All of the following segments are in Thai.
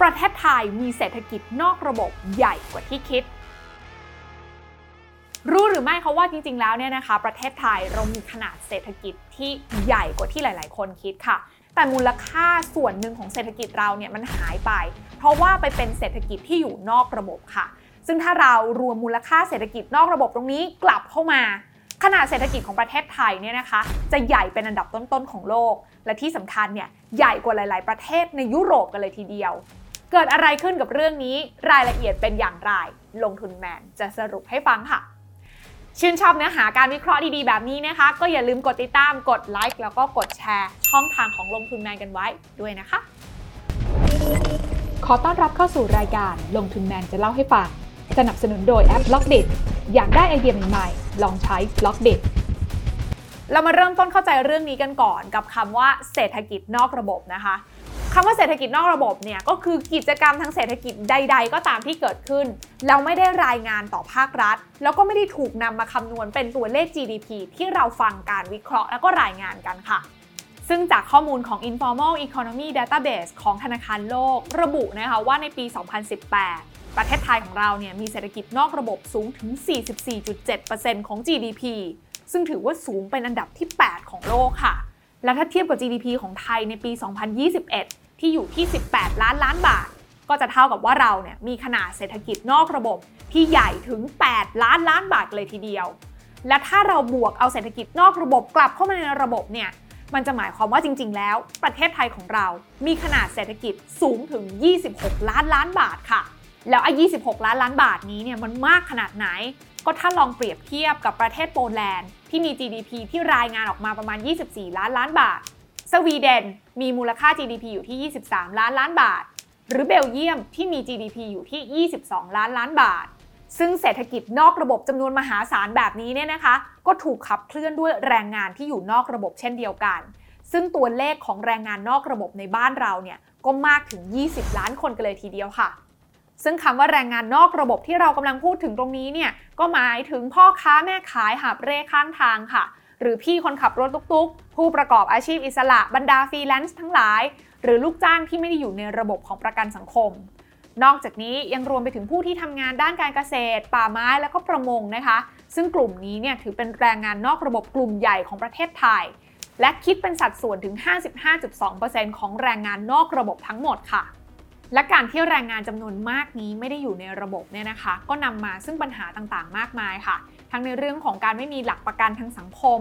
ประเทศไทยมีเศรษฐกิจนอกระบบใหญ่กว่าที่คิด รู้หรือไม่เขาว่าจริงๆ แล้วเนี่ยนะคะ ประเทศไทยเรามีขนาดเศรษฐกิจที่ใหญ่กว่าที่หลาย ๆ คนคิดค่ะ แต่มูลค่าส่วนหนึ่งของเศรษฐกิจเราเนี่ยมันหายไป เพราะว่าไปเป็นเศรษฐกิจที่อยู่นอกระบบค่ะ ซึ่งถ้าเรารวมมูลค่าเศรษฐกิจนอกระบบตรงนี้กลับเข้ามาขนาดเศรษฐกิจของประเทศไทยเนี่ยนะคะ จะใหญ่เป็นอันดับต้นๆของโลก และที่สำคัญเนี่ยใหญ่กว่าหลาย ๆ ประเทศในยุโรปกันเลยทีเดียว เกิดอะไรขึ้นกับเรื่องนี้รายละเอียดเป็นอย่างไร ลงทุนแมนจะสรุปให้ฟังค่ะ ชื่นชอบเนื้อหาการวิเคราะห์ดีๆ แบบนี้นะคะ ก็อย่าลืมกดติดตาม กดไลค์แล้วก็กดแชร์ ช่องทางของลงทุนแมนกันไว้ด้วยนะคะ ขอต้อนรับเข้าสู่รายการลงทุนแมนจะเล่าให้ฟัง สนับสนุนโดยแอป b ล็อกเดอยากได้ไอเดียใหม่ๆ ลองใช้ Blockditเรามาเริ่มต้นเข้าใจเรื่องนี้กันก่อนกับคำว่าเศรษฐกิจนอกระบบนะคะ คำว่าเศรษฐกิจนอกระบบเนี่ยก็คือกิจกรรมทางเศรษฐกิจใด ๆ ก็ตามที่เกิดขึ้นแล้วไม่ได้รายงานต่อภาครัฐ แล้วก็ไม่ได้ถูกนำมาคำนวณเป็นตัวเลข GDP ที่เราฟังการวิเคราะห์แล้วก็รายงานกันค่ะ ซึ่งจากข้อมูลของ Informal Economy Database ของธนาคารโลก ระบุนะคะว่าในปี 2018 ประเทศไทยของเราเนี่ยมีเศรษฐกิจนอกระบบสูงถึง 44.7%ของ GDP ซึ่งถือว่าสูงเป็นอันดับที่ 8 ของโลกค่ะ และถ้าเทียบกับ GDP ของไทยในปี 2021 ที่อยู่ที่ 18 ล้านล้านบาท ก็จะเท่ากับว่าเราเนี่ยมีขนาดเศรษฐกิจนอกระบบที่ใหญ่ถึง 8 ล้านล้านบาทเลยทีเดียว และถ้าเราบวกเอาเศรษฐกิจนอกระบบกลับเข้ามาในระบบเนี่ย มันจะหมายความว่าจริง ๆ แล้ว ประเทศไทยของเรา มีขนาดเศรษฐกิจสูงถึง 26 ล้านล้านบาทค่ะ แล้วไอ้26 ล้านล้านบาทนี้เนี่ยมันมากขนาดไหน ก็ถ้าลองเปรียบเทียบกับประเทศโปแลนด์ที่มี GDP ที่รายงานออกมาประมาณ 24 ล้านล้านบาท สวีเดนมีมูลค่า GDP อยู่ที่ 23 ล้านล้านบาท หรือเบลเยียมที่มี GDP อยู่ที่ 22 ล้านล้านบาท ซึ่งเศรษฐกิจนอกระบบจำนวนมหาศาลแบบนี้เนี่ยนะคะ ก็ถูกขับเคลื่อนด้วยแรงงานที่อยู่นอกระบบเช่นเดียวกัน ซึ่งตัวเลขของแรงงานนอกระบบในบ้านเราเนี่ยก็มากถึง 20 ล้านคนกันเลยทีเดียวค่ะ ซึ่งคำว่าแรงงานนอกระบบที่เรากำลังพูดถึงตรงนี้เนี่ยก็หมายถึงพ่อค้าแม่ขายหาบเร่ข้างทางค่ะ หรือพี่คนขับรถตุ๊กๆ ผู้ประกอบอาชีพอิสระบรรดาฟรีแลนซ์ทั้งหลาย หรือลูกจ้างที่ไม่ได้อยู่ในระบบของประกันสังคม นอกจากนี้ยังรวมไปถึงผู้ที่ทำงานด้านการเกษตร ป่าไม้และก็ประมงนะคะ ซึ่งกลุ่มนี้เนี่ยถือเป็นแรงงานนอกระบบกลุ่มใหญ่ของประเทศไทย และคิดเป็นสัดส่วนถึง 55.2%ของแรงงานนอกระบบทั้งหมดค่ะ และการที่แรงงานจำนวนมากนี้ไม่ได้อยู่ในระบบเนี่ยนะคะ ก็นำมาซึ่งปัญหาต่างๆ มากมายค่ะ ทั้งในเรื่องของการไม่มีหลักประกันทางสังคม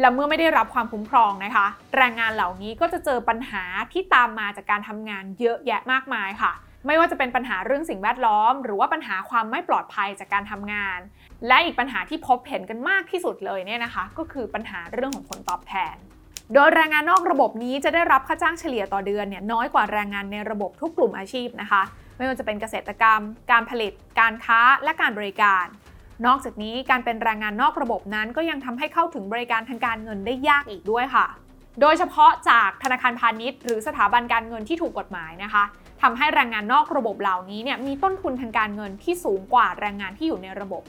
และเมื่อไม่ได้รับความคุ้มครองนะคะ แรงงานเหล่านี้ก็จะเจอปัญหาที่ตามมาจากการทำงานเยอะแยะมากมายค่ะไม่ว่าจะเป็นปัญหาเรื่องสิ่งแวดล้อม หรือว่าปัญหาความไม่ปลอดภัยจากการทำงาน และอีกปัญหาที่พบเห็นกันมากที่สุดเลยเนี่ยนะคะ ก็คือปัญหาเรื่องของผลตอบแทน โดยแรงงานนอกระบบนี้จะได้รับค่าจ้างเฉลี่ยต่อเดือนเนี่ยน้อยกว่าแรงงานในระบบทุกกลุ่มอาชีพนะคะ ไม่ว่าจะเป็นเกษตรกรรม การผลิต การค้าและการบริการ นอกจากนี้การเป็นแรงงานนอกระบบนั้นก็ยังทำให้เข้าถึงบริการทางการเงินได้ยากอีกด้วยค่ะ โดยเฉพาะจากธนาคารพาณิชย์ หรือสถาบันการเงินที่ถูกกฎหมายนะคะทำให้แรงงานนอกระบบเหล่านี้เนี่ยมีต้นทุนทางการเงินที่สูงกว่าแรงงานที่อยู่ในระบบ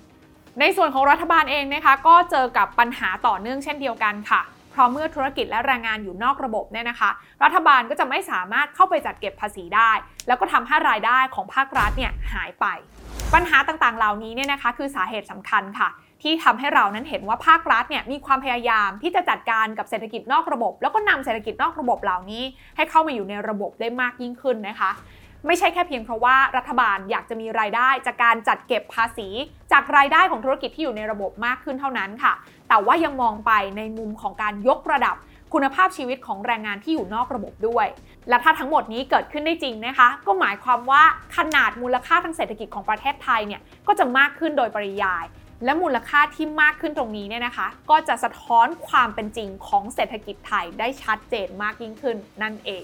ในส่วนของรัฐบาลเองนะคะก็เจอกับปัญหาต่อเนื่องเช่นเดียวกันค่ะ ราะเมื่อธุรกิจและแรงงานอยู่นอกระบบเนี่ยนะคะ รัฐบาลก็จะไม่สามารถเข้าไปจัดเก็บภาษีได้ แล้วก็ทำให้รายได้ของภาครัฐเนี่ยหายไป ปัญหาต่างๆ เหล่านี้เนี่ยนะคะคือสาเหตุสำคัญค่ะที่ทำให้เรานั้นเห็นว่าภาครัฐเนี่ยมีความพยายามที่จะจัดการกับเศรษฐกิจนอกระบบ แล้วก็นำเศรษฐกิจนอกระบบเหล่านี้ ให้เข้ามาอยู่ในระบบได้มากยิ่งขึ้นนะคะ ไม่ใช่แค่เพียงเพราะว่ารัฐบาลอยากจะมีรายได้จากการจัดเก็บภาษี จากรายได้ของธุรกิจที่อยู่ในระบบมากขึ้นเท่านั้นค่ะ แต่ว่ายังมองไปในมุมของการยกระดับคุณภาพชีวิตของแรงงานที่อยู่นอกระบบด้วย และถ้าทั้งหมดนี้เกิดขึ้นได้จริงนะคะ ก็หมายความว่าขนาดมูลค่าทางเศรษฐกิจของประเทศไทยเนี่ยก็จะมากขึ้นโดยปริยาย และมูลค่าที่มากขึ้นตรงนี้เนี่ยนะคะ ก็จะสะท้อนความเป็นจริงของเศรษฐกิจไทยได้ชัดเจนมากยิ่งขึ้นนั่นเอง